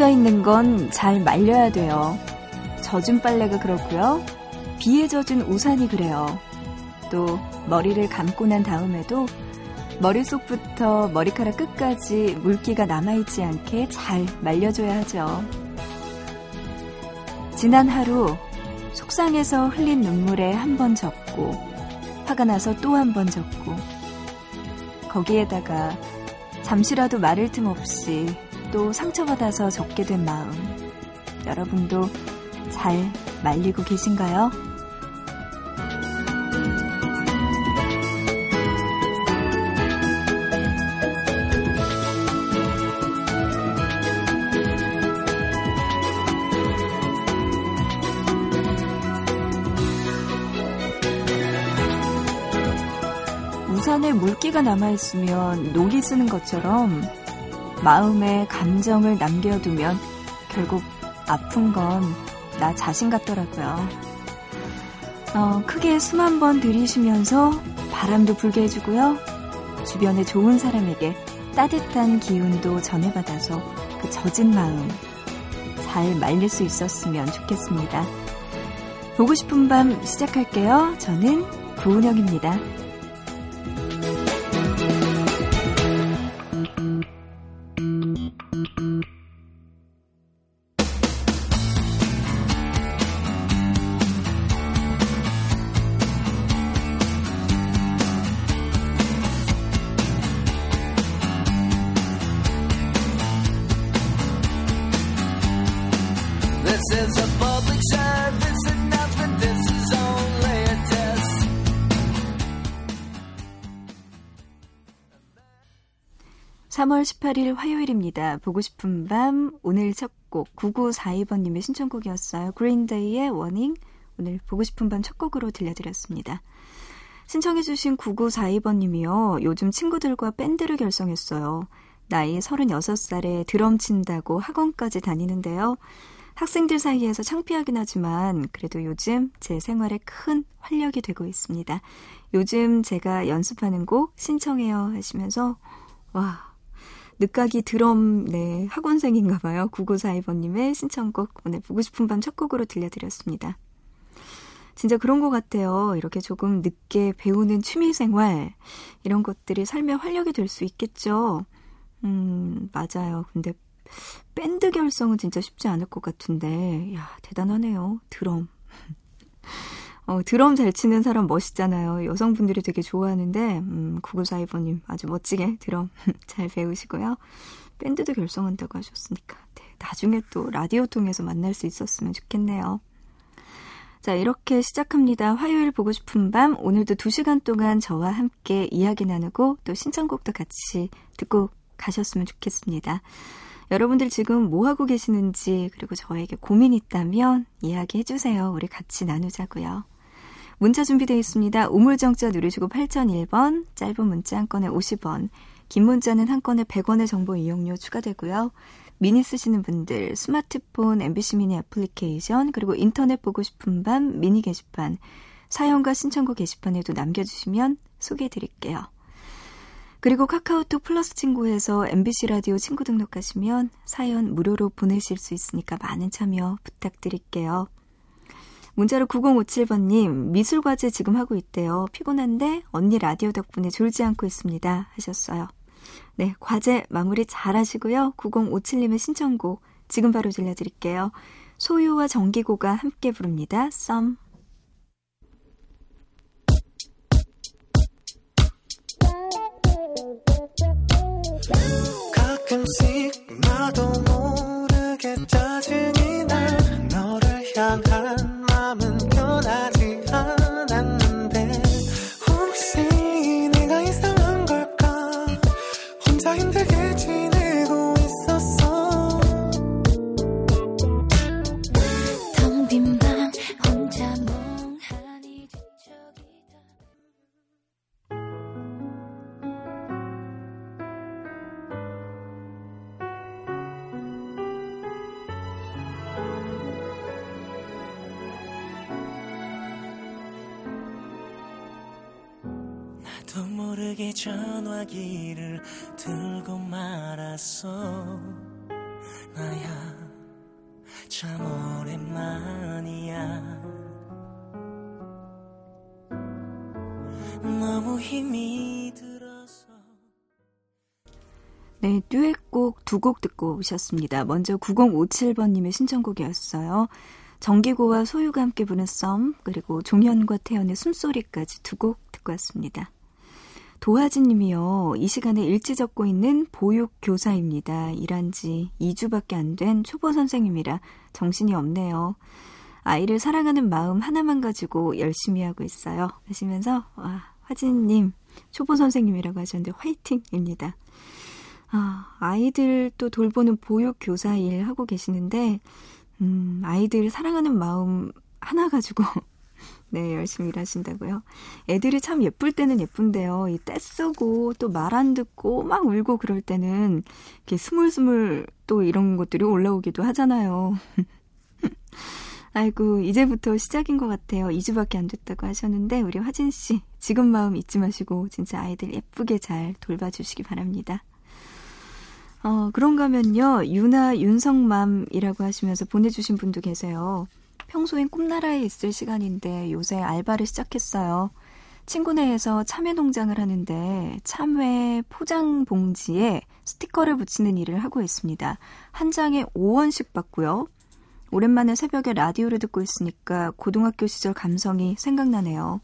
물기가 있는 건 잘 말려야 돼요. 젖은 빨래가 그렇고요. 비에 젖은 우산이 그래요. 또 머리를 감고 난 다음에도 머릿속부터 머리카락 끝까지 물기가 남아있지 않게 잘 말려줘야 하죠. 지난 하루 속상해서 흘린 눈물에 한 번 젖고 화가 나서 또 한 번 젖고 거기에다가 잠시라도 말을 틈 없이 또 상처받아서 적게 된 마음. 여러분도 잘 말리고 계신가요? 우산에 물기가 남아있으면 녹이 쓰는 것처럼 마음에 감정을 남겨두면 결국 아픈 건 나 자신 같더라고요. 어, 크게 숨 한 번 들이쉬면서 바람도 불게 해주고요. 주변에 좋은 사람에게 따뜻한 기운도 전해받아서 그 젖은 마음 잘 말릴 수 있었으면 좋겠습니다. 보고 싶은 밤 시작할게요. 저는 구은영입니다. 3월 18일 화요일입니다. 보고 싶은 밤 오늘 첫 곡 9942번님의 신청곡이었어요. Green Day의 Warning 오늘 보고 싶은 밤 첫 곡으로 들려드렸습니다. 신청해주신 9942번님이요. 요즘 친구들과 밴드를 결성했어요. 나이 36살에 드럼 친다고 학원까지 다니는데요. 학생들 사이에서 창피하긴 하지만 그래도 요즘 제 생활에 큰 활력이 되고 있습니다. 요즘 제가 연습하는 곡 신청해요 하시면서 와 늦가기 드럼 네 학원생인가 봐요. 9942번님의 신청곡 오늘 보고 싶은 밤 첫 곡으로 들려드렸습니다. 진짜 그런 것 같아요. 이렇게 조금 늦게 배우는 취미생활 이런 것들이 삶의 활력이 될 수 있겠죠. 음 맞아요. 근데 밴드 결성은 진짜 쉽지 않을 것 같은데 야 대단하네요. 드럼. 어, 드럼 잘 치는 사람 멋있잖아요. 여성분들이 되게 좋아하는데, 음, 9942번님 아주 멋지게 드럼 잘 배우시고요. 밴드도 결성한다고 하셨으니까, 네, 나중에 또 라디오 통해서 만날 수 있었으면 좋겠네요. 자, 이렇게 시작합니다. 화요일 보고 싶은 밤. 오늘도 2시간 동안 저와 함께 이야기 나누고 또 신청곡도 같이 듣고 가셨으면 좋겠습니다. 여러분들 지금 뭐 하고 계시는지 그리고 저에게 고민 있다면 이야기해 주세요. 우리 같이 나누자고요. 문자 준비되어 있습니다. 우물정자 누르시고 8001번, 짧은 문자 한 건에 50원, 긴 문자는 한 건에 100원의 정보 이용료 추가되고요. 미니 쓰시는 분들 스마트폰 MBC 미니 애플리케이션 그리고 인터넷 보고 싶은 밤 미니 게시판 사연과 신청곡 게시판에도 남겨주시면 소개해드릴게요. 그리고 카카오톡 플러스 친구에서 MBC 라디오 친구 등록하시면 사연 무료로 보내실 수 있으니까 많은 참여 부탁드릴게요. 문자로 9057번님, 미술과제 지금 하고 있대요. 피곤한데 언니 라디오 덕분에 졸지 않고 있습니다. 하셨어요. 네, 과제 마무리 잘 하시고요. 9057님의 신청곡 지금 바로 들려드릴게요. 소유와 정기고가 함께 부릅니다. 썸. 가끔씩 두 곡 듣고 오셨습니다. 먼저 9057번님의 신청곡이었어요. 정기고와 소유가 함께 부른 썸, 그리고 종현과 태연의 숨소리까지 두 곡 듣고 왔습니다. 도하진 님이요. 이 시간에 일지 적고 있는 보육교사입니다. 일한 지 2주밖에 안 된 초보 선생님이라 정신이 없네요. 아이를 사랑하는 마음 하나만 가지고 열심히 하고 있어요. 하시면서, 와, 화진님, 초보 선생님이라고 하셨는데 화이팅입니다. 아, 아이들 또 돌보는 보육 교사 일 하고 계시는데, 음, 아이들 사랑하는 마음 하나 가지고 네, 열심히 일하신다고요. 애들이 참 예쁠 때는 예쁜데요. 이 떼쓰고 또 말 안 듣고 막 울고 그럴 때는 이렇게 스물스물 또 이런 것들이 올라오기도 하잖아요. 아이고, 이제부터 시작인 것 같아요. 2주밖에 안 됐다고 하셨는데, 우리 화진씨, 지금 마음 잊지 마시고, 진짜 아이들 예쁘게 잘 돌봐주시기 바랍니다. 어, 그런가 하면요, 유나 윤성맘이라고 하시면서 보내주신 분도 계세요. 평소엔 꿈나라에 있을 시간인데 요새 알바를 시작했어요. 친구네에서 참외 농장을 하는데 참외 포장 봉지에 스티커를 붙이는 일을 하고 있습니다. 한 장에 5원씩 받고요. 오랜만에 새벽에 라디오를 듣고 있으니까 고등학교 시절 감성이 생각나네요.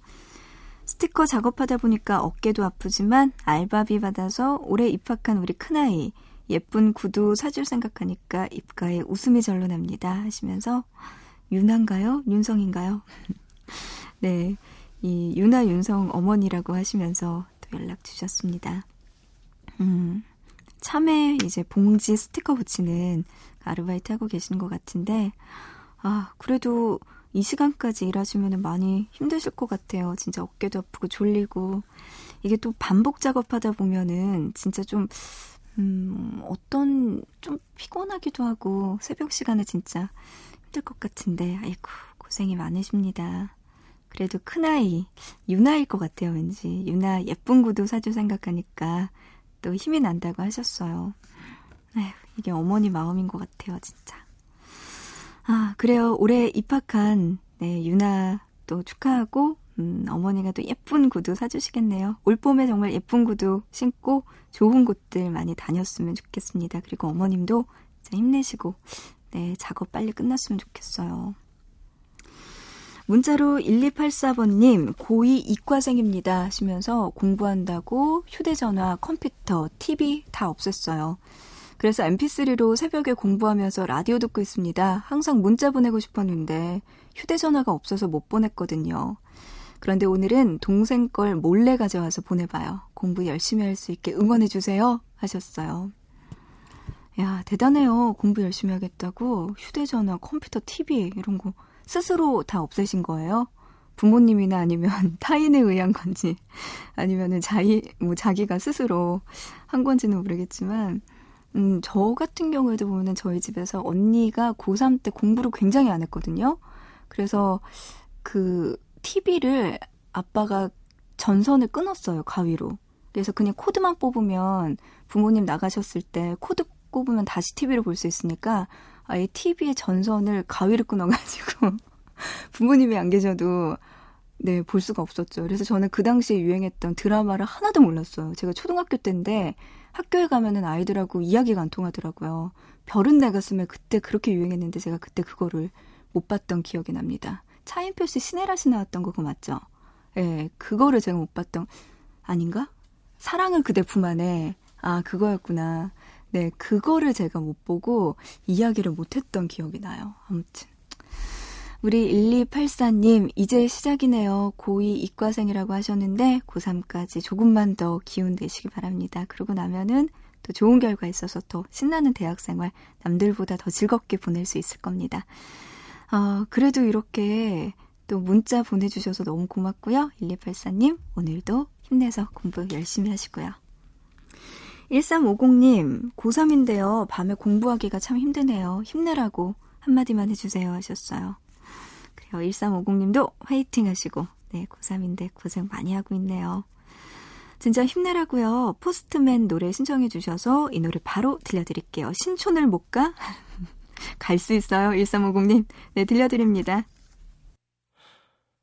스티커 작업하다 보니까 어깨도 아프지만 알바비 받아서 올해 입학한 우리 큰아이 예쁜 구두 사줄 생각하니까 입가에 웃음이 절로 납니다 하시면서 윤한가요? 윤성인가요? 네. 이 윤아 윤성 어머니라고 하시면서 또 연락 주셨습니다. 음, 참외 이제 봉지 스티커 붙이는 아르바이트 하고 계시는 것 같은데, 아, 그래도 이 시간까지 일하시면 많이 힘드실 것 같아요. 진짜 어깨도 아프고 졸리고. 이게 또 반복 작업하다 보면은 진짜 좀, 음, 어떤, 좀 피곤하기도 하고, 새벽 시간에 진짜 힘들 것 같은데, 아이고, 고생이 많으십니다. 그래도 큰아이, 유나일 것 같아요, 왠지. 유나 예쁜 구두 사줄 생각하니까 또 힘이 난다고 하셨어요. 아휴, 이게 어머니 마음인 것 같아요, 진짜. 아, 그래요. 올해 입학한, 네, 유나 또 축하하고, 음, 어머니가 또 예쁜 구두 사주시겠네요. 올 봄에 정말 예쁜 구두 신고 좋은 곳들 많이 다녔으면 좋겠습니다. 그리고 어머님도 힘내시고 네, 작업 빨리 끝났으면 좋겠어요. 문자로 1284번님, 고2 이과생입니다. 하시면서 공부한다고 휴대전화, 컴퓨터, TV 다 없앴어요. 그래서 mp3로 새벽에 공부하면서 라디오 듣고 있습니다. 항상 문자 보내고 싶었는데 휴대전화가 없어서 못 보냈거든요. 그런데 오늘은 동생 걸 몰래 가져와서 보내봐요. 공부 열심히 할 수 있게 응원해주세요. 하셨어요. 야, 대단해요. 공부 열심히 하겠다고 휴대전화, 컴퓨터, TV 이런 거 스스로 다 없애신 거예요? 부모님이나 아니면 타인에 의한 건지 아니면은 자기 뭐 자기가 스스로 한 건지는 모르겠지만 음, 저 같은 경우에도 보면은 저희 집에서 언니가 고3 때 공부를 굉장히 안 했거든요. 그래서 그 TV를 아빠가 전선을 끊었어요, 가위로. 그래서 그냥 코드만 뽑으면 부모님 나가셨을 때 코드 꼽으면 다시 TV를 볼 수 있으니까 아예 TV의 전선을 가위로 끊어가지고 부모님이 안 계셔도 네, 볼 수가 없었죠. 그래서 저는 그 당시에 유행했던 드라마를 하나도 몰랐어요. 제가 초등학교 때인데 학교에 가면은 아이들하고 이야기가 안 통하더라고요. 별은 내 가슴에 그때 그렇게 유행했는데 제가 그때 그거를 못 봤던 기억이 납니다. 차인표 씨 시네라 씨 나왔던 거 그거 맞죠? 예, 네, 그거를 제가 못 봤던 아닌가? 사랑은 그대 품 안에 아 그거였구나. 네, 그거를 제가 못 보고 이야기를 못했던 기억이 나요. 아무튼. 우리 1284님, 이제 시작이네요. 고2 이과생이라고 하셨는데, 고3까지 조금만 더 기운 내시기 바랍니다. 그러고 나면은 또 좋은 결과 있어서 더 신나는 대학생활 남들보다 더 즐겁게 보낼 수 있을 겁니다. 어, 그래도 이렇게 또 문자 보내주셔서 너무 고맙고요. 1284님, 오늘도 힘내서 공부 열심히 하시고요. 1350님, 고3인데요. 밤에 공부하기가 참 힘드네요. 힘내라고 한마디만 해주세요 하셨어요. 그래요. 1350님도 화이팅 하시고, 네, 고3인데 고생 많이 하고 있네요. 진짜 힘내라고요. 포스트맨 노래 신청해 주셔서 이 노래 바로 들려드릴게요. 신촌을 못 가? 갈 수 있어요. 1350님. 네, 들려드립니다.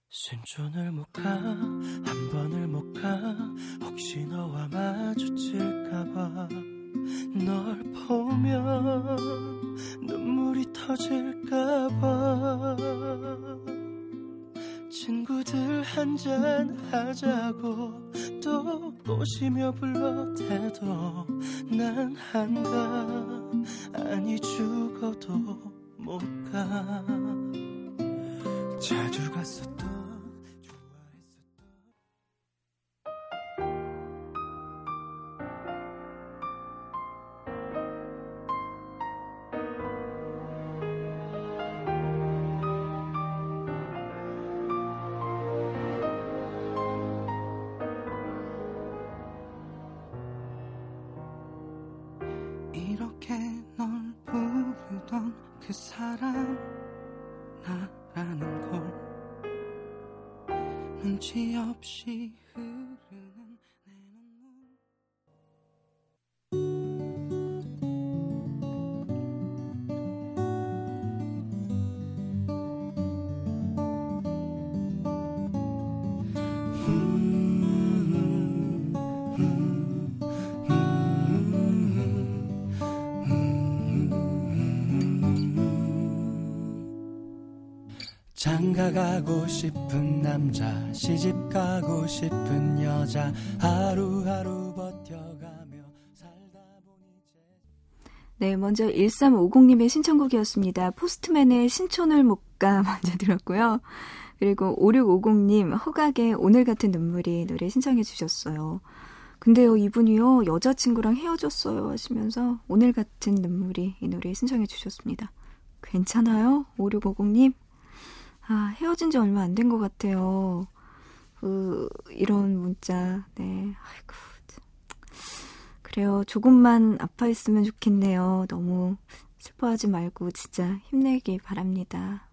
신촌을 못 가, 한 번을 못 가, 혹시 너와 마주칠까봐. 널 보면 눈물이 터질까봐. 친구들 한잔 하자고 또 꼬시며 불러대도 난 한가. 아니 죽어도 못 가. 자주 갔었던 가고 싶은 남자 시집 가고 싶은 여자 하루하루 버텨가며 살다 보니 제... 네, 먼저 1350님의 신청곡이었습니다. 포스트맨의 신촌을 못가 먼저 들었고요. 그리고 5650님 허각의 오늘 같은 눈물이 노래 신청해 주셨어요. 근데요, 이분이요, 여자친구랑 헤어졌어요 하시면서 오늘 같은 눈물이 이 노래 신청해 주셨습니다. 괜찮아요? 5650님? 아, 헤어진 지 얼마 안 된 것 같아요. 그, 이런 문자, 네. 아이고. 참. 그래요. 조금만 아파있으면 좋겠네요. 너무 슬퍼하지 말고 진짜 힘내기 바랍니다.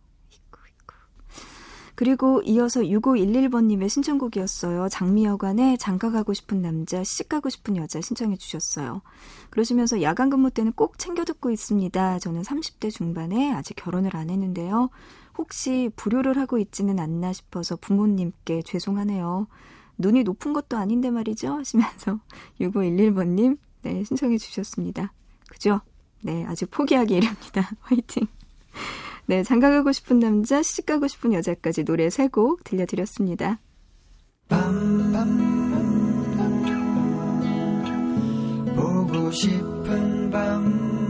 그리고 이어서 6511번님의 신청곡이었어요. 장미여관에 장가 가고 싶은 남자, 시집 가고 싶은 여자 신청해 주셨어요. 그러시면서 야간 근무 때는 꼭 챙겨 듣고 있습니다. 저는 30대 중반에 아직 결혼을 안 했는데요. 혹시 불효를 하고 있지는 않나 싶어서 부모님께 죄송하네요. 눈이 높은 것도 아닌데 말이죠. 하시면서 6511번님, 네, 신청해 주셨습니다. 그죠? 네, 아직 포기하기 이릅니다. 화이팅! 네, 장가 가고 싶은 남자, 시집 가고 싶은 여자까지 노래 세곡 들려드렸습니다. 보고 싶은 밤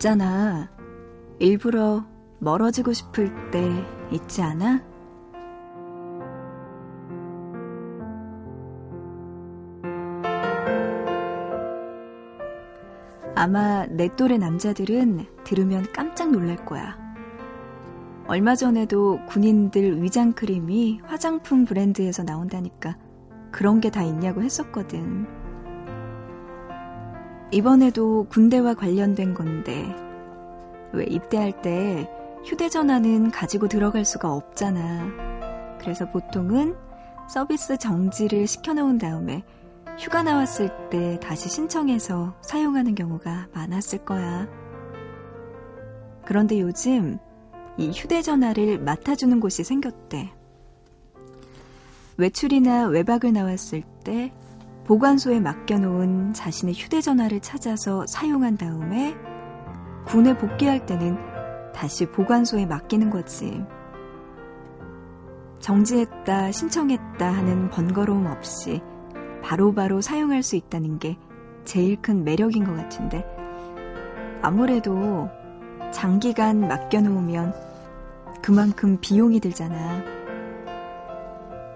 있잖아. 일부러 멀어지고 싶을 때 있지 않아? 아마 내 또래 남자들은 들으면 깜짝 놀랄 거야. 얼마 전에도 군인들 위장 크림이 화장품 브랜드에서 나온다니까 그런 게 다 있냐고 했었거든. 이번에도 군대와 관련된 건데, 왜 입대할 때 휴대전화는 가지고 들어갈 수가 없잖아. 그래서 보통은 서비스 정지를 시켜놓은 다음에 휴가 나왔을 때 다시 신청해서 사용하는 경우가 많았을 거야. 그런데 요즘 이 휴대전화를 맡아주는 곳이 생겼대. 외출이나 외박을 나왔을 때 보관소에 맡겨놓은 자신의 휴대전화를 찾아서 사용한 다음에 군에 복귀할 때는 다시 보관소에 맡기는 거지. 정지했다, 신청했다 하는 번거로움 없이 바로바로 바로 사용할 수 있다는 게 제일 큰 매력인 것 같은데 아무래도 장기간 맡겨놓으면 그만큼 비용이 들잖아.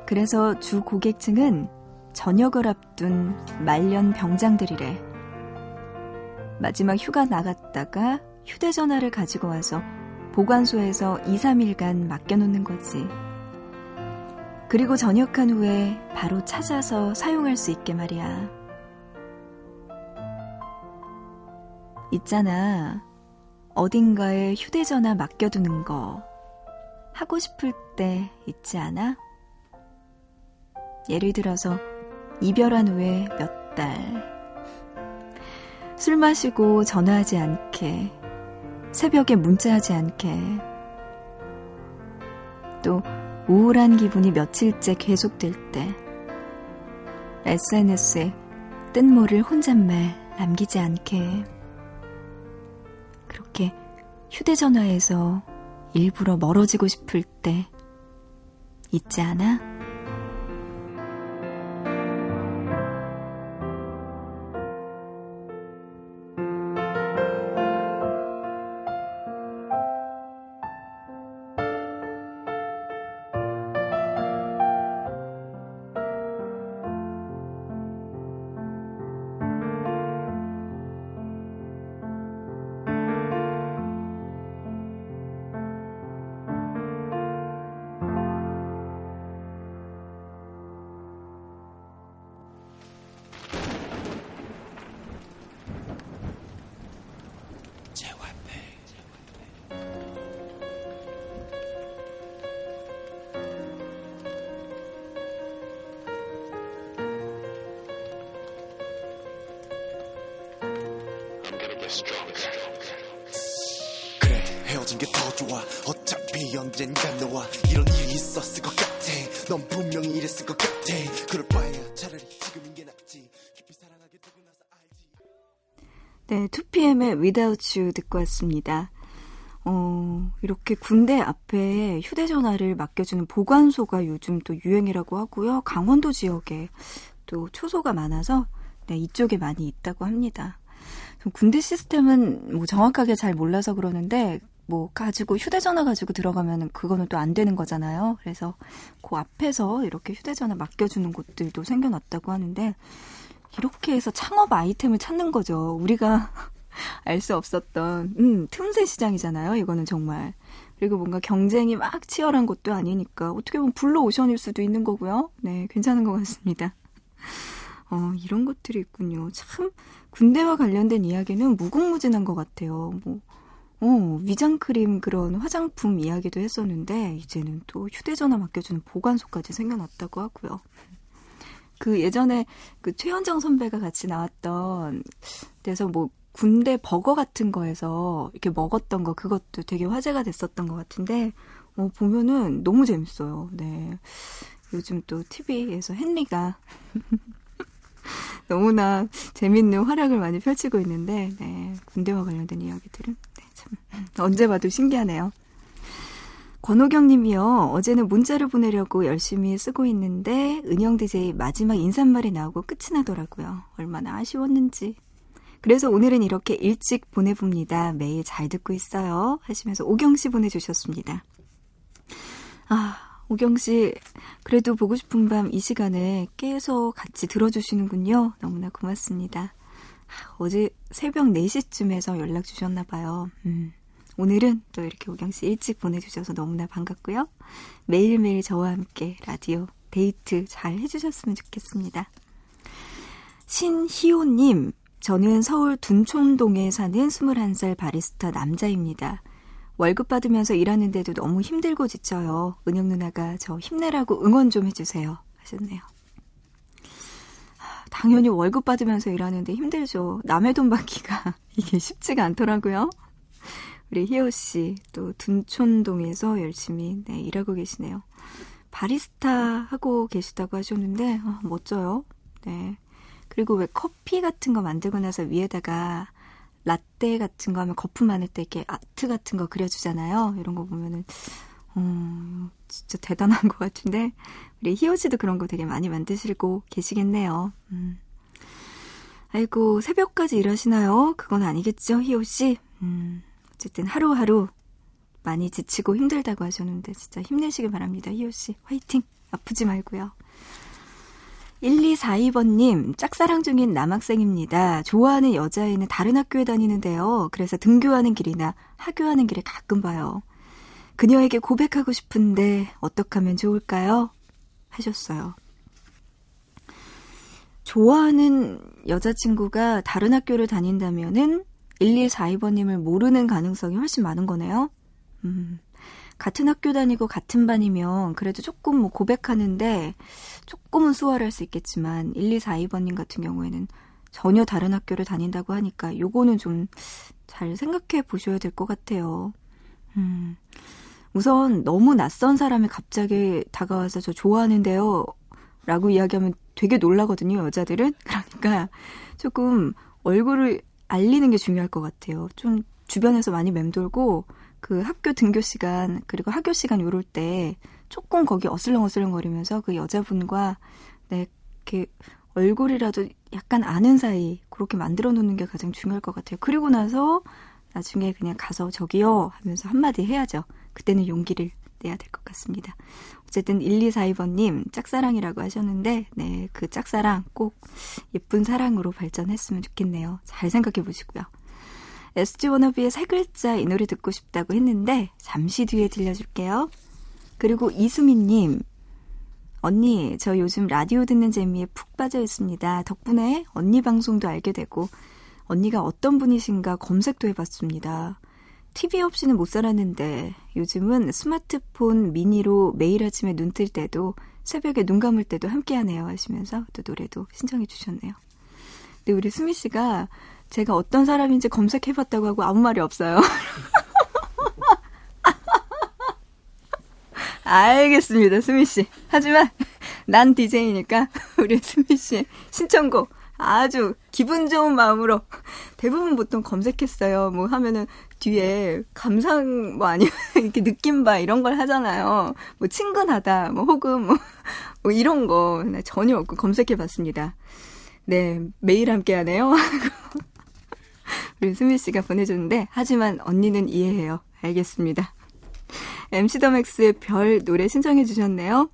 그래서 주 고객층은 저녁을 앞둔 말년 병장들이래. 마지막 휴가 나갔다가 휴대전화를 가지고 와서 보관소에서 2, 3일간 맡겨놓는 거지. 그리고 전역한 후에 바로 찾아서 사용할 수 있게 말이야. 있잖아. 어딘가에 휴대전화 맡겨두는 거. 하고 싶을 때 있지 않아? 예를 들어서 이별한 후에 몇 달. 술 마시고 전화하지 않게. 새벽에 문자하지 않게. 또 우울한 기분이 며칠째 계속될 때. SNS에 뜬모를 혼잣말 남기지 않게. 그렇게 휴대전화에서 일부러 멀어지고 싶을 때 있지 않아? 헤어진 게더 좋아 어차피 언젠가 너와 이런 일이 있었을 것 같아 넌 분명히 이랬을 것 같아 그럴 바에야 차라리 지금인 게 낫지 깊이 사랑하게 되고 나서 알지 네, 2PM의 Without You 듣고 왔습니다. 어, 이렇게 군대 앞에 휴대전화를 맡겨주는 보관소가 요즘 또 유행이라고 하고요. 강원도 지역에 또 초소가 많아서 네, 이쪽에 많이 있다고 합니다. 군대 시스템은 뭐 정확하게 잘 몰라서 그러는데 뭐 가지고 휴대전화 가지고 들어가면은 그거는 또 안 되는 거잖아요. 그래서 그 앞에서 이렇게 휴대전화 맡겨주는 곳들도 생겨났다고 하는데 이렇게 해서 창업 아이템을 찾는 거죠. 우리가 알 수 없었던 음, 틈새 시장이잖아요. 이거는 정말. 그리고 뭔가 경쟁이 막 치열한 것도 아니니까 어떻게 보면 블루 오션일 수도 있는 거고요. 네, 괜찮은 것 같습니다. 어, 이런 것들이 있군요. 참 군대와 관련된 이야기는 무궁무진한 것 같아요. 뭐, 어, 위장크림 그런 화장품 이야기도 했었는데, 이제는 또 휴대전화 맡겨주는 보관소까지 생겨났다고 하고요. 그 예전에 그 최현정 선배가 같이 나왔던 데서 뭐 군대 버거 같은 거에서 이렇게 먹었던 거 그것도 되게 화제가 됐었던 것 같은데 어, 보면은 너무 재밌어요. 네. 요즘 또 TV에서 헨리가 너무나 재밌는 활약을 많이 펼치고 있는데, 네, 군대와 관련된 이야기들은 네, 참 언제 봐도 신기하네요. 권호경 님이요. 어제는 문자를 보내려고 열심히 쓰고 있는데 은영 DJ 마지막 인사말이 나오고 끝이 나더라고요. 얼마나 아쉬웠는지. 그래서 오늘은 이렇게 일찍 보내봅니다. 매일 잘 듣고 있어요. 하시면서 오경 씨 보내주셨습니다. 아, 오경 씨, 그래도 보고 싶은 밤 이 시간에 깨서 같이 들어주시는군요. 너무나 고맙습니다. 어제 새벽 4시쯤에서 연락 주셨나 봐요. 음, 오늘은 또 이렇게 오경 씨 일찍 보내주셔서 너무나 반갑고요. 매일매일 저와 함께 라디오 데이트 잘 해주셨으면 좋겠습니다. 신희호님, 저는 서울 둔촌동에 사는 21살 바리스타 남자입니다. 월급 받으면서 일하는데도 너무 힘들고 지쳐요. 은영 누나가 저 힘내라고 응원 좀 해주세요. 하셨네요. 당연히 월급 받으면서 일하는데 힘들죠. 남의 돈 받기가 이게 쉽지가 않더라고요. 우리 희호 씨 또 둔촌동에서 열심히 네, 일하고 계시네요. 바리스타 하고 계시다고 하셨는데 어, 멋져요. 네. 그리고 왜 커피 같은 거 만들고 나서 위에다가 라떼 같은 거 하면 거품 많을 때 이렇게 아트 같은 거 그려주잖아요. 이런 거 보면은 어, 진짜 대단한 것 같은데 우리 희호 씨도 그런 거 되게 많이 만드시고 계시겠네요. 음. 아이고 새벽까지 일하시나요? 그건 아니겠죠, 희호 씨. 음, 어쨌든 하루하루 많이 지치고 힘들다고 하셨는데 진짜 힘내시길 바랍니다, 희호 씨. 화이팅. 아프지 말고요. 1242번님, 짝사랑 중인 남학생입니다. 좋아하는 여자애는 다른 학교에 다니는데요. 그래서 등교하는 길이나 하교하는 길에 가끔 봐요. 그녀에게 고백하고 싶은데 어떻게 하면 좋을까요? 하셨어요. 좋아하는 여자친구가 다른 학교를 다닌다면은 1242번님을 모르는 가능성이 훨씬 많은 거네요. 음, 같은 학교 다니고 같은 반이면 그래도 조금 뭐 고백하는데 조금은 수월할 수 있겠지만 1242번님 같은 경우에는 전혀 다른 학교를 다닌다고 하니까 요거는 좀 잘 생각해 보셔야 될 것 같아요. 음, 우선 너무 낯선 사람이 갑자기 다가와서 저 좋아하는데요. 라고 이야기하면 되게 놀라거든요, 여자들은. 그러니까 조금 얼굴을 알리는 게 중요할 것 같아요. 좀 주변에서 많이 맴돌고 그 학교 등교 시간 그리고 학교 시간 요럴 때 조금 거기 어슬렁어슬렁 거리면서 그 여자분과 네, 이렇게 얼굴이라도 약간 아는 사이 그렇게 만들어 놓는 게 가장 중요할 것 같아요. 그리고 나서 나중에 그냥 가서 저기요 하면서 한마디 해야죠. 그때는 용기를 내야 될 것 같습니다. 어쨌든 1242번님 짝사랑이라고 하셨는데 네, 그 짝사랑 꼭 예쁜 사랑으로 발전했으면 좋겠네요. 잘 생각해 보시고요. SG 워너비의 세 글자 이 노래 듣고 싶다고 했는데 잠시 뒤에 들려줄게요. 그리고 이수민님 언니 저 요즘 라디오 듣는 재미에 푹 빠져 있습니다. 덕분에 언니 방송도 알게 되고 언니가 어떤 분이신가 검색도 해봤습니다. TV 없이는 못 살았는데 요즘은 스마트폰 미니로 매일 아침에 눈 뜰 때도 새벽에 눈 감을 때도 함께 하네요 하시면서 또 노래도 신청해 주셨네요. 근데 우리 수미 씨가 제가 어떤 사람인지 검색해 봤다고 하고 아무 말이 없어요. 알겠습니다, 수미 씨. 하지만 난 DJ니까 우리 수미 씨 신청곡 아주 기분 좋은 마음으로 대부분 보통 검색했어요. 뭐 하면은 뒤에 감상 뭐 아니면 이렇게 느낌 봐 이런 걸 하잖아요. 뭐 친근하다 뭐 혹은 뭐, 뭐 이런 거 전혀 없고 검색해 봤습니다. 네, 매일 함께 하네요. 우리 수미 씨가 보내줬는데 하지만 언니는 이해해요. 알겠습니다. MC 더 맥스의 별 노래 신청해 주셨네요.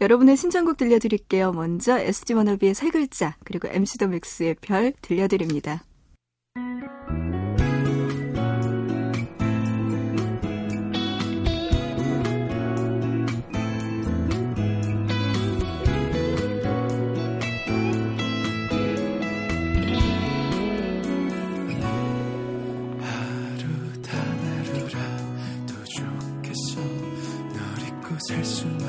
여러분의 신청곡 들려드릴게요. 먼저 SG 워너비의 세 글자 그리고 MC 더 맥스의 별 들려드립니다. 하루 단 하루라도 좋겠어 널 잊고 살수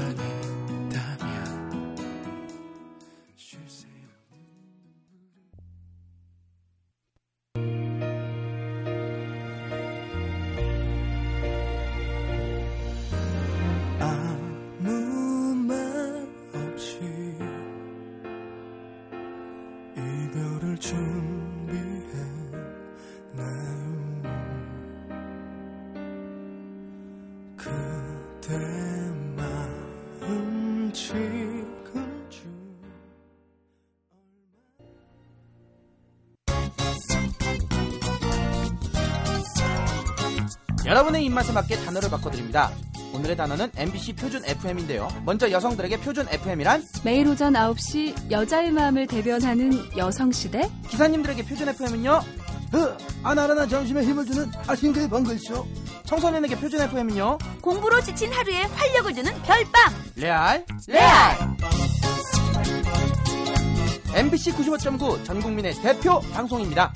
여러분의 입맛에 맞게 단어를 바꿔드립니다. 오늘의 단어는 MBC 표준 FM인데요. 먼저 여성들에게 표준 FM이란 매일 오전 9시 여자의 마음을 대변하는 여성시대 기사님들에게 표준 FM은요. 어, 아나라나 점심에 힘을 주는 아싱크의 번글쇼 청소년에게 표준 FM은요. 공부로 지친 하루에 활력을 주는 별밤 레알 레알 MBC 95.9 전국민의 대표 방송입니다.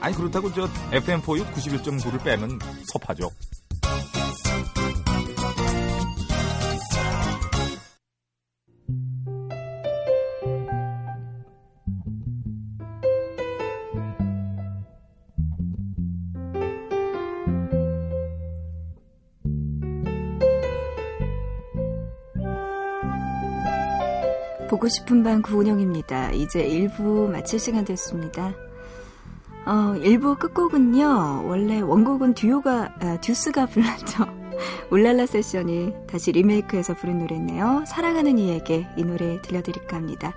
아니 그렇다고 저 FM4U 91.9를 빼면 섭하죠. 보고 싶은 밤 구은영입니다. 이제 1부 마칠 시간 됐습니다. 어, 1부 끝곡은요, 원래 원곡은 듀오가, 아, 듀스가 불렀죠. 울랄라 세션이 다시 리메이크해서 부른 노래네요. 사랑하는 이에게 이 노래 들려드릴까 합니다.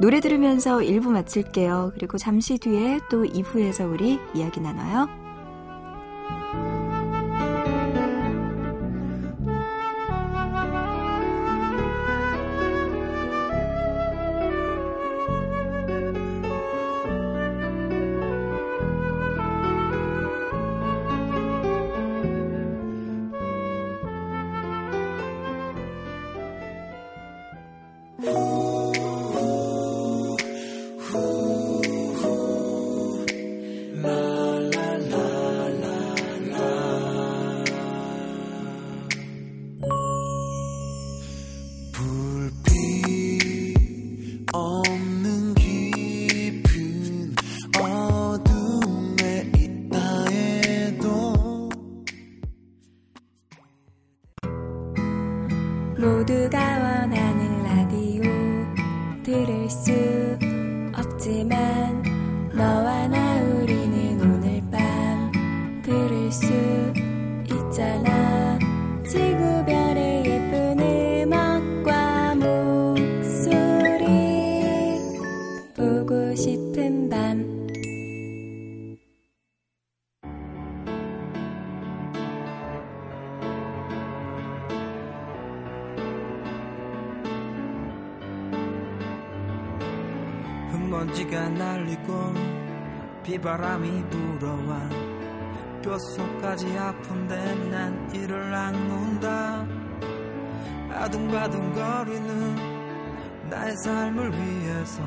노래 들으면서 1부 마칠게요. 그리고 잠시 뒤에 또 2부에서 우리 이야기 나눠요. 있잖아. 지구별의 예쁜 음악과 목소리. 보고 싶은 밤. 흙먼지가 날리고 비바람이 불어와 뼛속까지 아픈데 난 이를 악문다 아둥바둥 거리는 나의 삶을 위해서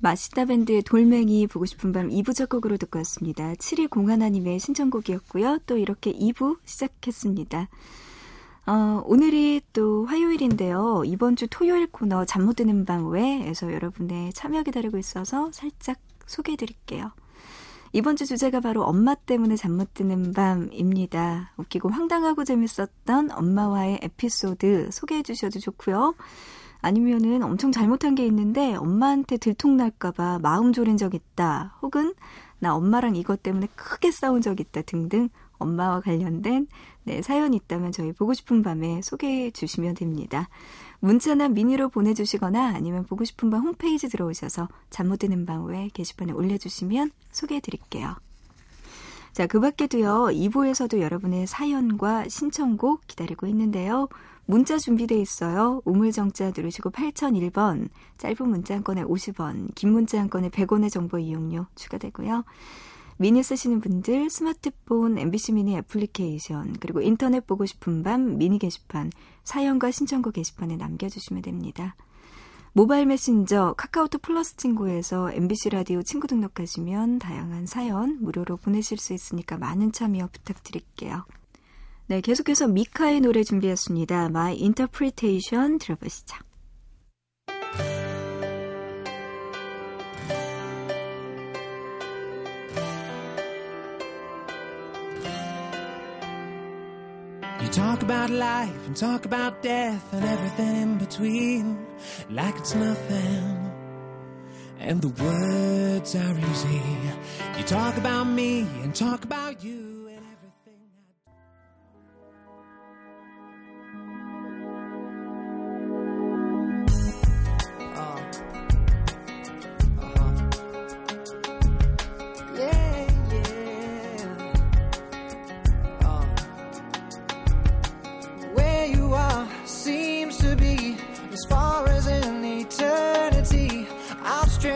마시다 밴드의 돌멩이 보고 싶은 밤 2부 첫 곡으로 듣고 왔습니다. 7201님의 신청곡이었고요. 또 이렇게 2부 시작했습니다. 어, 오늘이 또 화요일인데요. 이번 주 토요일 코너 잠 못 드는 밤 외에서 여러분의 참여 기다리고 있어서 살짝 소개해 드릴게요. 이번 주 주제가 바로 엄마 때문에 잠 못 드는 밤입니다. 웃기고 황당하고 재밌었던 엄마와의 에피소드 소개해 주셔도 좋고요. 아니면은 엄청 잘못한 게 있는데 엄마한테 들통날까봐 마음 졸인 적 있다. 혹은 나 엄마랑 이것 때문에 크게 싸운 적 있다 등등 엄마와 관련된 네, 사연이 있다면 저희 보고 싶은 밤에 소개해 주시면 됩니다. 문자나 미니로 보내주시거나 아니면 보고 싶은 밤 홈페이지 들어오셔서 잠 못 드는 밤외 게시판에 올려주시면 소개해 드릴게요. 자, 그 밖에도요, 2부에서도 여러분의 사연과 신청곡 기다리고 있는데요. 문자 준비돼 있어요. 우물정자 누르시고 8001번, 짧은 문자 한 건에 50원, 긴 문자 한 건에 100원의 정보 이용료 추가되고요. 미니 쓰시는 분들 스마트폰 MBC 미니 애플리케이션 그리고 인터넷 보고 싶은 밤 미니 게시판 사연과 신청곡 게시판에 남겨주시면 됩니다. 모바일 메신저 카카오톡 플러스 친구에서 MBC 라디오 친구 등록하시면 다양한 사연 무료로 보내실 수 있으니까 많은 참여 부탁드릴게요. 네, 계속해서 미카의 노래 준비했습니다. My Interpretation 들어보시죠. You talk about life and talk about death and everything in between, like it's nothing. And the words are easy. You talk about me and talk about you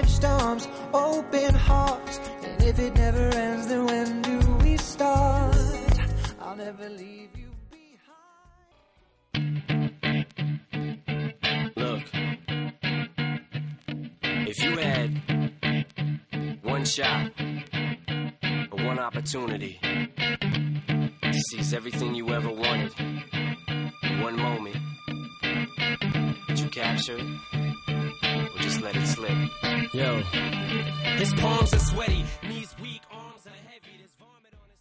Outstretched arms, open hearts. And if it never ends, then when do we start? I'll never leave you behind. Look, if you had one shot or one opportunity to seize everything you ever wanted in one moment, would you capture it let it slip? Yo, his palms are sweaty, knees weak, arms are heavy. There's vomit on his.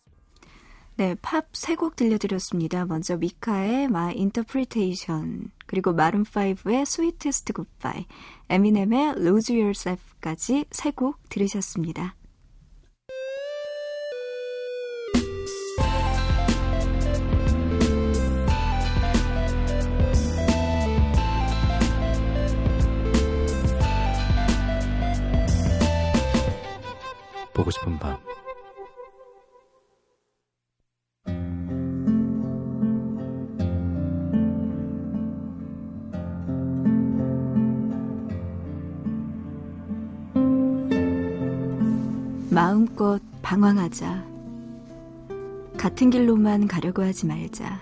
네, 팝 세 곡 들려드렸습니다. 먼저 미카의 My Interpretation, 그리고 마룬5의 Sweetest Goodbye, 에미넴의 Lose Yourself까지 세 곡 들으셨습니다. 보고 싶은 밤 마음껏 방황하자. 같은 길로만 가려고 하지 말자.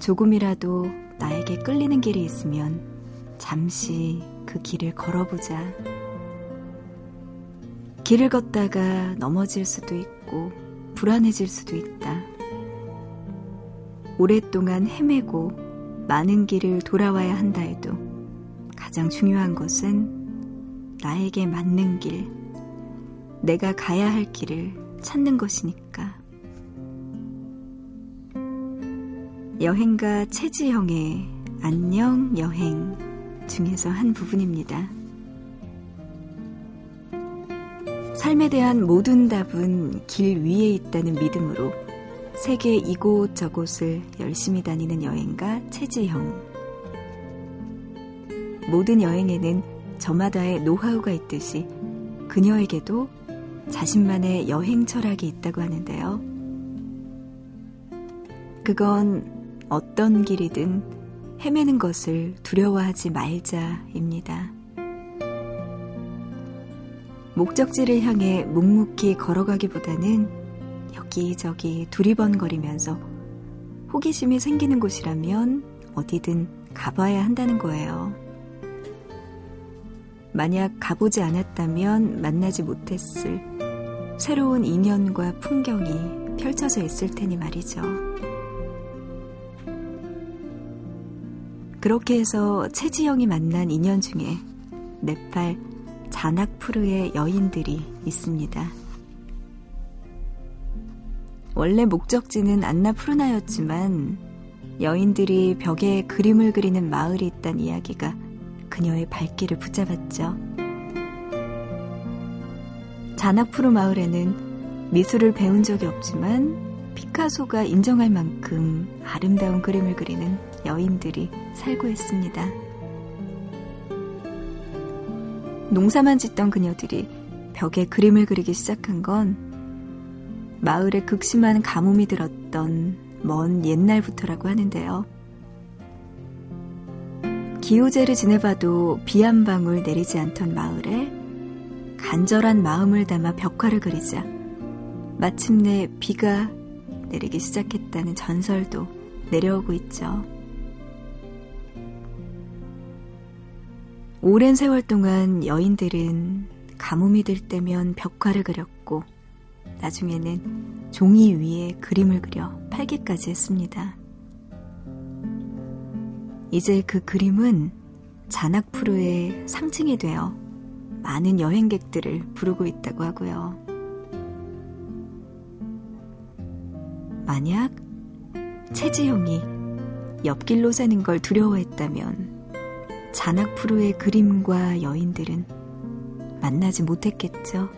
조금이라도 나에게 끌리는 길이 있으면 잠시 그 길을 걸어보자. 길을 걷다가 넘어질 수도 있고 불안해질 수도 있다. 오랫동안 헤매고 많은 길을 돌아와야 한다 해도 가장 중요한 것은 나에게 맞는 길, 내가 가야 할 길을 찾는 것이니까. 여행가 최지형의 안녕 여행 중에서 한 부분입니다. 삶에 대한 모든 답은 길 위에 있다는 믿음으로 세계 이곳저곳을 열심히 다니는 여행가 최지형. 모든 여행에는 저마다의 노하우가 있듯이 그녀에게도 자신만의 여행 철학이 있다고 하는데요. 그건 어떤 길이든 헤매는 것을 두려워하지 말자입니다. 목적지를 향해 묵묵히 걸어가기보다는 여기저기 두리번거리면서 호기심이 생기는 곳이라면 어디든 가봐야 한다는 거예요. 만약 가보지 않았다면 만나지 못했을 새로운 인연과 풍경이 펼쳐져 있을 테니 말이죠. 그렇게 해서 최지영이 만난 인연 중에 네팔 자낙푸르의 여인들이 있습니다. 원래 목적지는 안나푸르나였지만 여인들이 벽에 그림을 그리는 마을이 있다는 이야기가 그녀의 발길을 붙잡았죠. 자나푸르 마을에는 미술을 배운 적이 없지만 피카소가 인정할 만큼 아름다운 그림을 그리는 여인들이 살고 있습니다. 농사만 짓던 그녀들이 벽에 그림을 그리기 시작한 건 마을에 극심한 가뭄이 들었던 먼 옛날부터라고 하는데요. 기호제를 지내봐도 비 한 방울 내리지 않던 마을에 간절한 마음을 담아 벽화를 그리자 마침내 비가 내리기 시작했다는 전설도 내려오고 있죠. 오랜 세월 동안 여인들은 가뭄이 들 때면 벽화를 그렸고 나중에는 종이 위에 그림을 그려 팔기까지 했습니다. 이제 그 그림은 자낙푸르의 상징이 되어 많은 여행객들을 부르고 있다고 하고요. 만약 최지용이 옆길로 사는 걸 두려워했다면 자낙푸르의 그림과 여인들은 만나지 못했겠죠.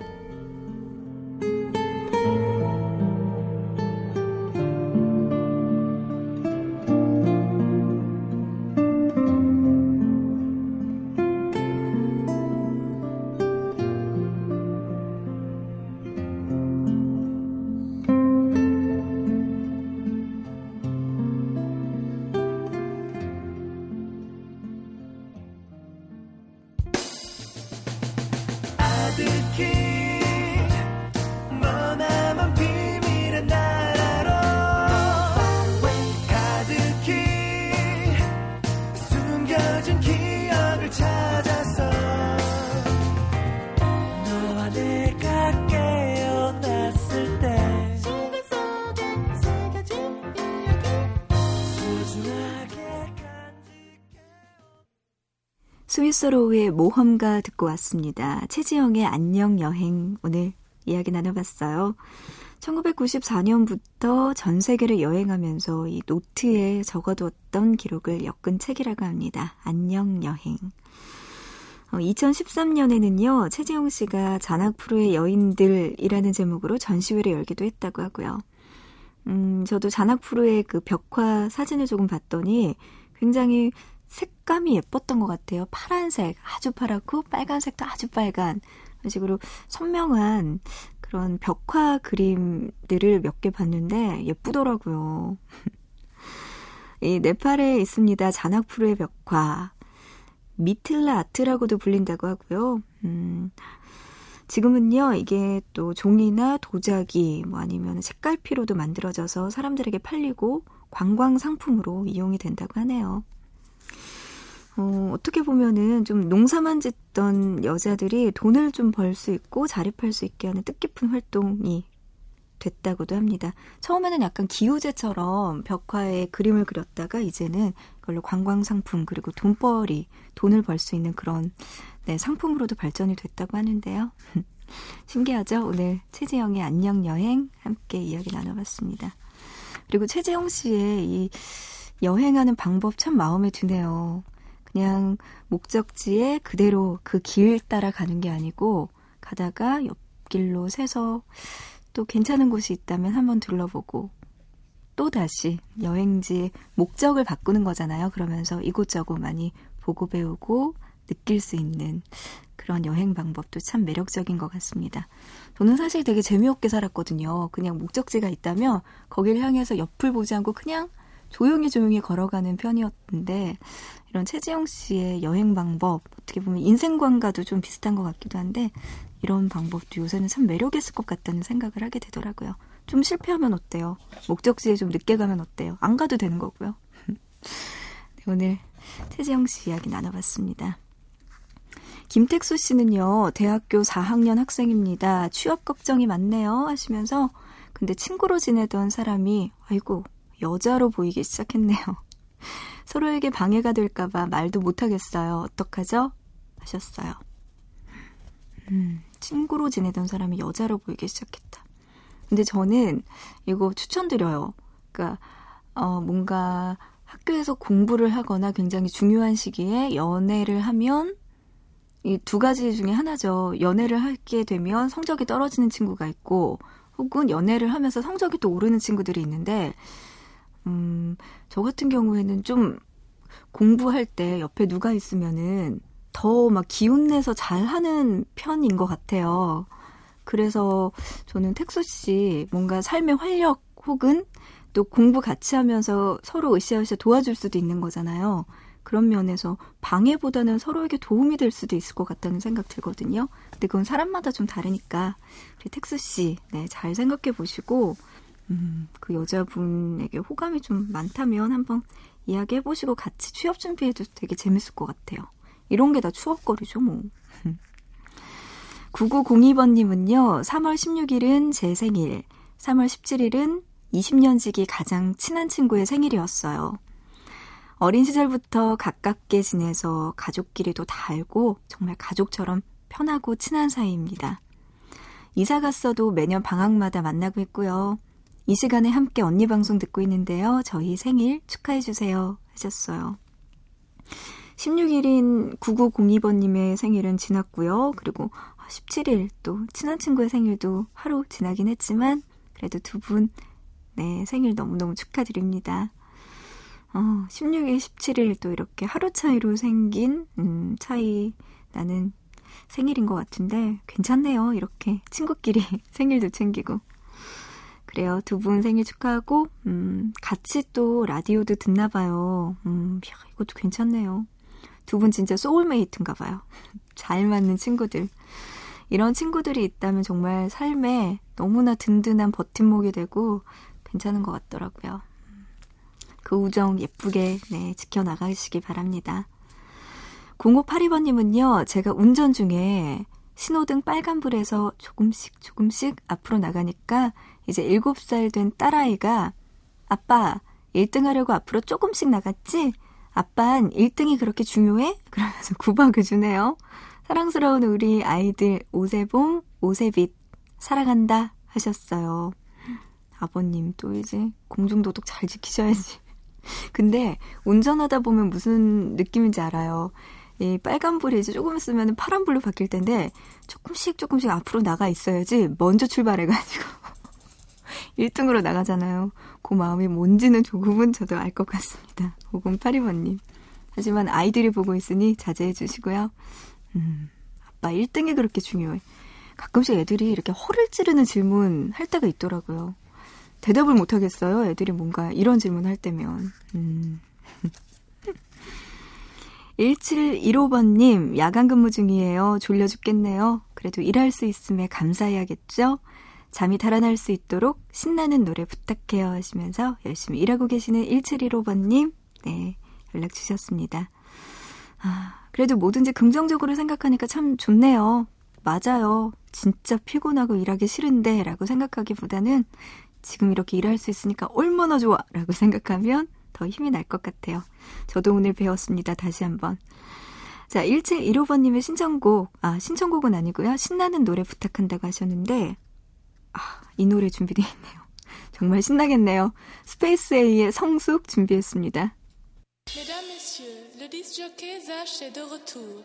스위스로우의 모험가 듣고 왔습니다. 최지영의 안녕 여행 오늘 이야기 나눠봤어요. 1994년부터 전 세계를 여행하면서 이 노트에 적어두었던 기록을 엮은 책이라고 합니다. 안녕 여행. 2013년에는요, 어, 최지영 씨가 자낙프로의 여인들이라는 제목으로 전시회를 열기도 했다고 하고요. 음, 저도 자낙프로의 그 벽화 사진을 조금 봤더니 굉장히 색감이 예뻤던 것 같아요. 파란색 아주 파랗고 빨간색도 아주 빨간 이런 식으로 선명한 그런 벽화 그림들을 몇 개 봤는데 예쁘더라고요. 이 네팔에 있습니다. 자나푸르의 벽화. 미틀라 아트라고도 불린다고 하고요. 음, 지금은요, 이게 또 종이나 도자기, 뭐 아니면 색깔피로도 만들어져서 사람들에게 팔리고 관광 상품으로 이용이 된다고 하네요. 어, 어떻게 보면은 좀 농사만 짓던 여자들이 돈을 좀 벌 수 있고 자립할 수 있게 하는 뜻깊은 활동이 됐다고도 합니다. 처음에는 약간 기우제처럼 벽화에 그림을 그렸다가 이제는 그걸로 관광 상품 그리고 돈벌이 돈을 벌 수 있는 그런 네, 상품으로도 발전이 됐다고 하는데요. 신기하죠? 오늘 최재영의 안녕 여행 함께 이야기 나눠봤습니다. 그리고 최재영 씨의 이 여행하는 방법 참 마음에 드네요. 그냥 목적지에 그대로 그 길 따라 가는 게 아니고 가다가 옆길로 새서 또 괜찮은 곳이 있다면 한번 둘러보고 또 다시 여행지의 목적을 바꾸는 거잖아요. 그러면서 이곳저곳 많이 보고 배우고 느낄 수 있는 그런 여행 방법도 참 매력적인 것 같습니다. 저는 사실 되게 재미없게 살았거든요. 그냥 목적지가 있다면 거기를 향해서 옆을 보지 않고 그냥 조용히 조용히 걸어가는 편이었는데 이런 최지영 씨의 여행 방법 어떻게 보면 인생관과도 좀 비슷한 것 같기도 한데 이런 방법도 요새는 참 매력 있을 것 같다는 생각을 하게 되더라고요. 좀 실패하면 어때요? 목적지에 좀 늦게 가면 어때요? 안 가도 되는 거고요. 네, 오늘 최지영 씨 이야기 나눠봤습니다. 김택수 씨는요, 대학교 4학년 학생입니다. 취업 걱정이 많네요. 하시면서, 근데 친구로 지내던 사람이, 아이고, 여자로 보이기 시작했네요. 서로에게 방해가 될까봐 말도 못하겠어요. 어떡하죠? 하셨어요. 음, 친구로 지내던 사람이 여자로 보이기 시작했다. 근데 저는 이거 추천드려요. 그러니까, 어, 뭔가 학교에서 공부를 하거나 굉장히 중요한 시기에 연애를 하면 이 두 가지 중에 하나죠. 연애를 하게 되면 성적이 떨어지는 친구가 있고 혹은 연애를 하면서 성적이 또 오르는 친구들이 있는데 음, 저 같은 경우에는 좀 공부할 때 옆에 누가 있으면은 더 막 기운내서 잘하는 편인 것 같아요. 그래서 저는 택수 씨 뭔가 삶의 활력 혹은 또 공부 같이 하면서 서로 으쌰으쌰 도와줄 수도 있는 거잖아요. 그런 면에서 방해보다는 서로에게 도움이 될 수도 있을 것 같다는 생각 들거든요. 근데 그건 사람마다 좀 다르니까 우리 텍스 씨, 네, 잘 생각해 보시고 음, 그 여자분에게 호감이 좀 많다면 한번 이야기해 보시고 같이 취업 준비해도 되게 재밌을 것 같아요. 이런 게 다 추억거리죠, 뭐. 9902번님은요, 3월 16일은 제 생일, 3월 17일은 20년 지기 가장 친한 친구의 생일이었어요. 어린 시절부터 가깝게 지내서 가족끼리도 다 알고 정말 가족처럼 편하고 친한 사이입니다. 이사 갔어도 매년 방학마다 만나고 있고요. 이 시간에 함께 언니 방송 듣고 있는데요. 저희 생일 축하해주세요. 하셨어요. 16일인 9902번님의 생일은 지났고요. 그리고 17일 또 친한 친구의 생일도 하루 지나긴 했지만 그래도 두 분, 네, 생일 너무너무 축하드립니다. 어, 16일, 17일 또 이렇게 하루 차이로 생긴, 음, 차이 나는 생일인 것 같은데 괜찮네요. 이렇게 친구끼리 생일도 챙기고. 그래요. 두 분 생일 축하하고, 음, 같이 또 라디오도 듣나 봐요. 음, 야, 이것도 괜찮네요. 두 분 진짜 소울메이트인가 봐요. 잘 맞는 친구들. 이런 친구들이 있다면 정말 삶에 너무나 든든한 버팀목이 되고 괜찮은 것 같더라고요. 그 우정 예쁘게 네, 지켜나가시기 바랍니다. 0582번님은요, 제가 운전 중에 신호등 빨간불에서 조금씩 조금씩 앞으로 나가니까 이제 7살 된 딸아이가 아빠 1등 하려고 앞으로 조금씩 나갔지? 아빤 1등이 그렇게 중요해? 그러면서 구박을 주네요. 사랑스러운 우리 아이들 오세봉, 오세빛 사랑한다 하셨어요. 아버님 또 이제 공중도덕 잘 지키셔야지. 근데 운전하다 보면 무슨 느낌인지 알아요. 이 빨간불이 이제 조금 있으면 파란불로 바뀔 텐데 조금씩 조금씩 앞으로 나가 있어야지 먼저 출발해가지고 1등으로 나가잖아요. 그 마음이 뭔지는 조금은 저도 알 것 같습니다. 5082번님. 하지만 아이들이 보고 있으니 자제해 주시고요. 음, 아빠 1등이 그렇게 중요해. 가끔씩 애들이 이렇게 허를 찌르는 질문 할 때가 있더라고요. 대답을 못 하겠어요. 애들이 뭔가 이런 질문 할 때면. 음. 1715번님, 야간 근무 중이에요. 졸려 죽겠네요. 그래도 일할 수 있음에 감사해야겠죠? 잠이 달아날 수 있도록 신나는 노래 부탁해요 하시면서 열심히 일하고 계시는 1715번님, 네, 연락 주셨습니다. 아, 그래도 뭐든지 긍정적으로 생각하니까 참 좋네요. 맞아요. 진짜 피곤하고 일하기 싫은데 라고 생각하기보다는 지금 이렇게 일할 수 있으니까 얼마나 좋아 라고 생각하면 더 힘이 날 것 같아요. 저도 오늘 배웠습니다. 다시 한번. 자, 1715번님의 신청곡, 아, 신청곡은 아니고요. 신나는 노래 부탁한다고 하셨는데, 아, 이 노래 준비되어 있네요. 정말 신나겠네요. 스페이스 A의 성숙 준비했습니다. Mesdames, Messieurs, le Zach est de retour.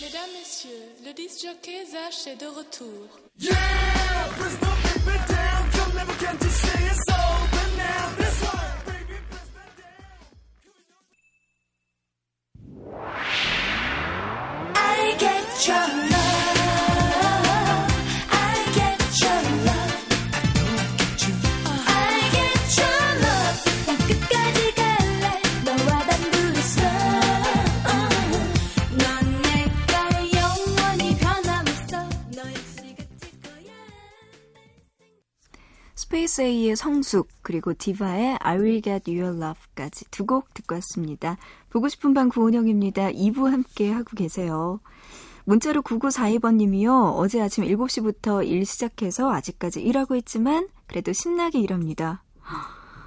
Mesdames, Messieurs, le disc jockey Zach est de retour. Yeah, 스페이스 A의 성숙, 그리고 디바의 I Will Get Your Love까지 두 곡 듣고 왔습니다. 보고 싶은 밤 구은영입니다. 2부 함께 하고 계세요. 문자로 9942번님이요. 어제 아침 7시부터 일 시작해서 아직까지 일하고 있지만 그래도 신나게 일합니다.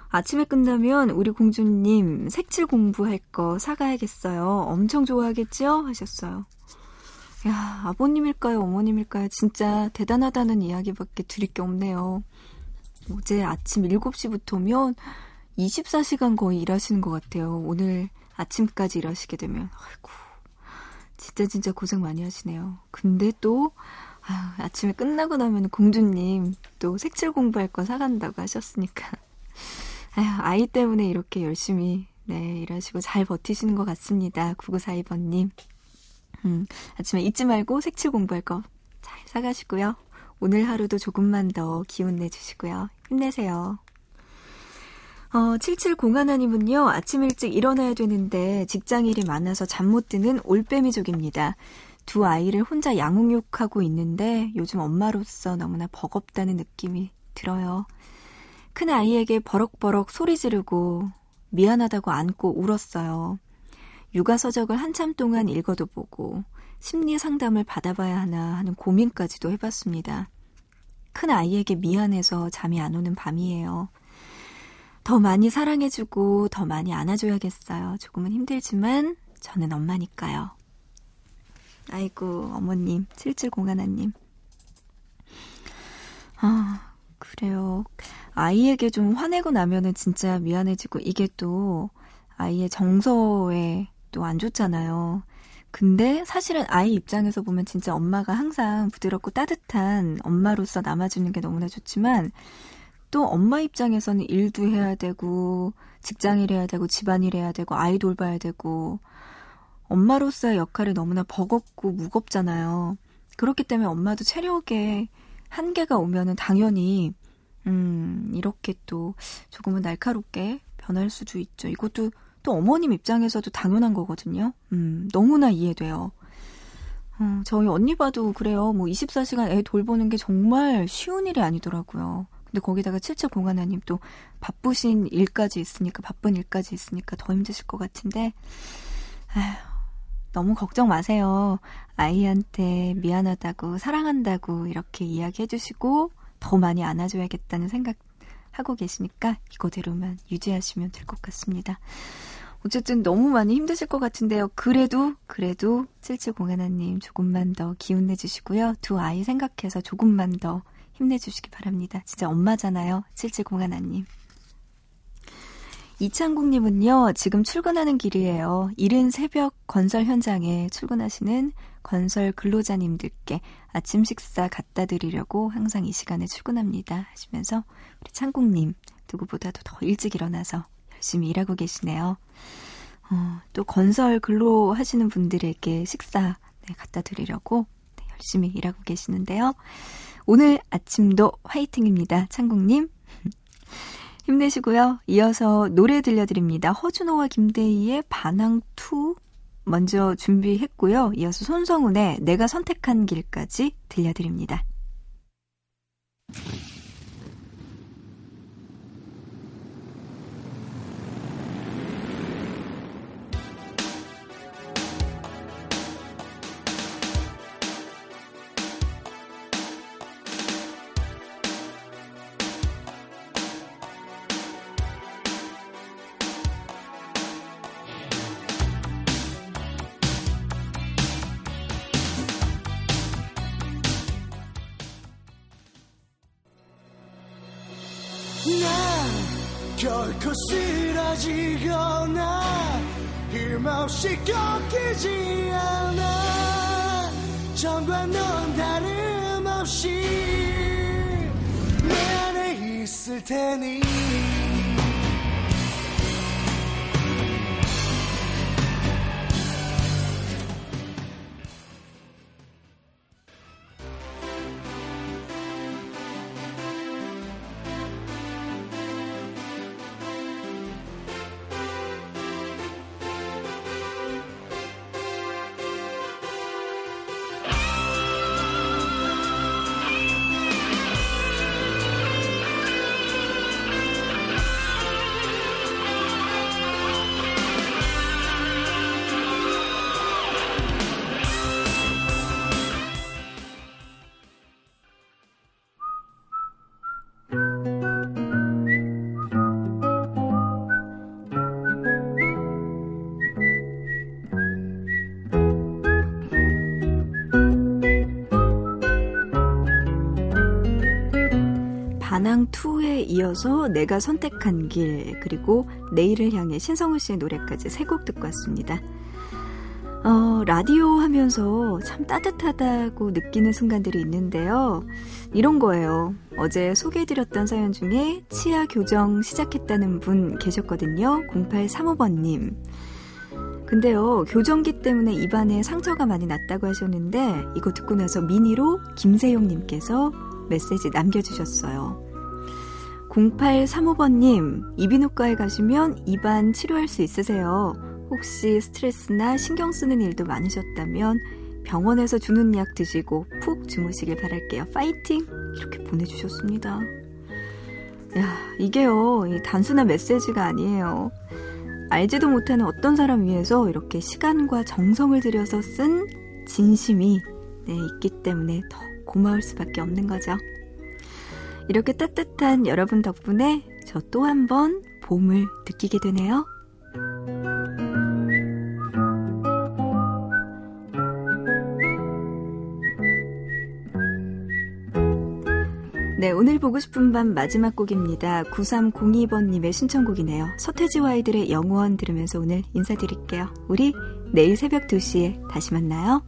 아침에 끝나면 우리 공주님 색칠 공부할 거 사가야겠어요. 엄청 좋아하겠죠? 하셨어요. 야, 아버님일까요? 어머님일까요? 진짜 대단하다는 이야기밖에 드릴 게 없네요. 어제 아침 7시부터면 24시간 거의 일하시는 것 같아요. 오늘 아침까지 일하시게 되면. 아이고, 진짜 진짜 고생 많이 하시네요. 근데 또, 아유, 아침에 끝나고 나면 공주님 또 색칠 공부할 거 사간다고 하셨으니까. 아유, 아이 때문에 이렇게 열심히, 네, 일하시고 잘 버티시는 것 같습니다. 9942번님. 음, 아침에 잊지 말고 색칠 공부할 거 잘 사가시고요. 오늘 하루도 조금만 더 기운 내주시고요. 힘내세요. 어, 7701님은요, 아침 일찍 일어나야 되는데 직장 일이 많아서 잠 못 드는 올빼미족입니다. 두 아이를 혼자 양육하고 있는데 요즘 엄마로서 너무나 버겁다는 느낌이 들어요. 큰 아이에게 버럭버럭 소리 지르고 미안하다고 안고 울었어요. 육아 서적을 한참 동안 읽어도 보고 심리 상담을 받아봐야 하나 하는 고민까지도 해봤습니다. 큰 아이에게 미안해서 잠이 안 오는 밤이에요. 더 많이 사랑해주고 더 많이 안아줘야겠어요. 조금은 힘들지만 저는 엄마니까요. 아이고 어머님 7701님 아 그래요. 아이에게 좀 화내고 나면은 진짜 미안해지고 이게 또 아이의 정서에 또 안 좋잖아요. 근데 사실은 아이 입장에서 보면 진짜 엄마가 항상 부드럽고 따뜻한 엄마로서 남아주는 게 너무나 좋지만 또 엄마 입장에서는 일도 해야 되고 직장일 해야 되고 집안일 해야 되고 아이 돌봐야 되고 엄마로서의 역할이 너무나 버겁고 무겁잖아요. 그렇기 때문에 엄마도 체력에 한계가 오면은 당연히 음, 이렇게 또 조금은 날카롭게 변할 수도 있죠. 이것도 또 어머님 입장에서도 당연한 거거든요. 음, 너무나 이해돼요. 어, 저희 언니 봐도 그래요. 뭐 24시간 애 돌보는 게 정말 쉬운 일이 아니더라고요. 근데 거기다가 7701님 또 바쁘신 일까지 있으니까, 바쁜 일까지 있으니까 더 힘드실 것 같은데, 아휴, 너무 걱정 마세요. 아이한테 미안하다고, 사랑한다고 이렇게 이야기해 주시고, 더 많이 안아줘야겠다는 생각 하고 계시니까 이거대로만 유지하시면 될 것 같습니다. 어쨌든 너무 많이 힘드실 것 같은데요. 그래도, 그래도 7701님 조금만 더 기운 내주시고요. 두 아이 생각해서 조금만 더 힘내주시기 바랍니다. 진짜 엄마잖아요. 7701님. 이창국님은요, 지금 출근하는 길이에요. 이른 새벽 건설 현장에 출근하시는 건설 근로자님들께 아침 식사 갖다 드리려고 항상 이 시간에 출근합니다. 하시면서 우리 창국님 누구보다도 더 일찍 일어나서 열심히 일하고 계시네요. 어, 또 건설 근로 하시는 분들에게 식사 네, 갖다 드리려고 네, 열심히 일하고 계시는데요. 오늘 아침도 화이팅입니다. 창국님. 힘내시고요. 이어서 노래 들려드립니다. 허준호와 김대희의 반항2 먼저 준비했고요. 이어서 손성훈의 내가 선택한 길까지 들려드립니다. 힘없이 꺾이지 않아. 전과 넌 다름없이 내 안에 있을 테니 반항2에 이어서 내가 선택한 길, 그리고 내일을 향해 신성우 씨의 노래까지 세 곡 듣고 왔습니다. 어, 라디오 하면서 참 따뜻하다고 느끼는 순간들이 있는데요. 이런 거예요. 어제 소개해드렸던 사연 중에 치아 교정 시작했다는 분 계셨거든요. 0835번님. 근데요, 교정기 때문에 입안에 상처가 많이 났다고 하셨는데, 이거 듣고 나서 미니로 김세용님께서 메시지 남겨주셨어요. 0835번님, 이비인후과에 가시면 입안 치료할 수 있으세요. 혹시 스트레스나 신경 쓰는 일도 많으셨다면 병원에서 주는 약 드시고 푹 주무시길 바랄게요. 파이팅! 이렇게 보내주셨습니다. 야, 이게요, 이 단순한 메시지가 아니에요. 알지도 못하는 어떤 사람 위해서 이렇게 시간과 정성을 들여서 쓴 진심이 네, 있기 때문에 더 고마울 수밖에 없는 거죠. 이렇게 따뜻한 여러분 덕분에 저 또 한 번 봄을 느끼게 되네요. 네, 오늘 보고 싶은 밤 마지막 곡입니다. 9302번님의 신청곡이네요. 서태지와 아이들의 영원 들으면서 오늘 인사드릴게요. 우리 내일 새벽 2시에 다시 만나요.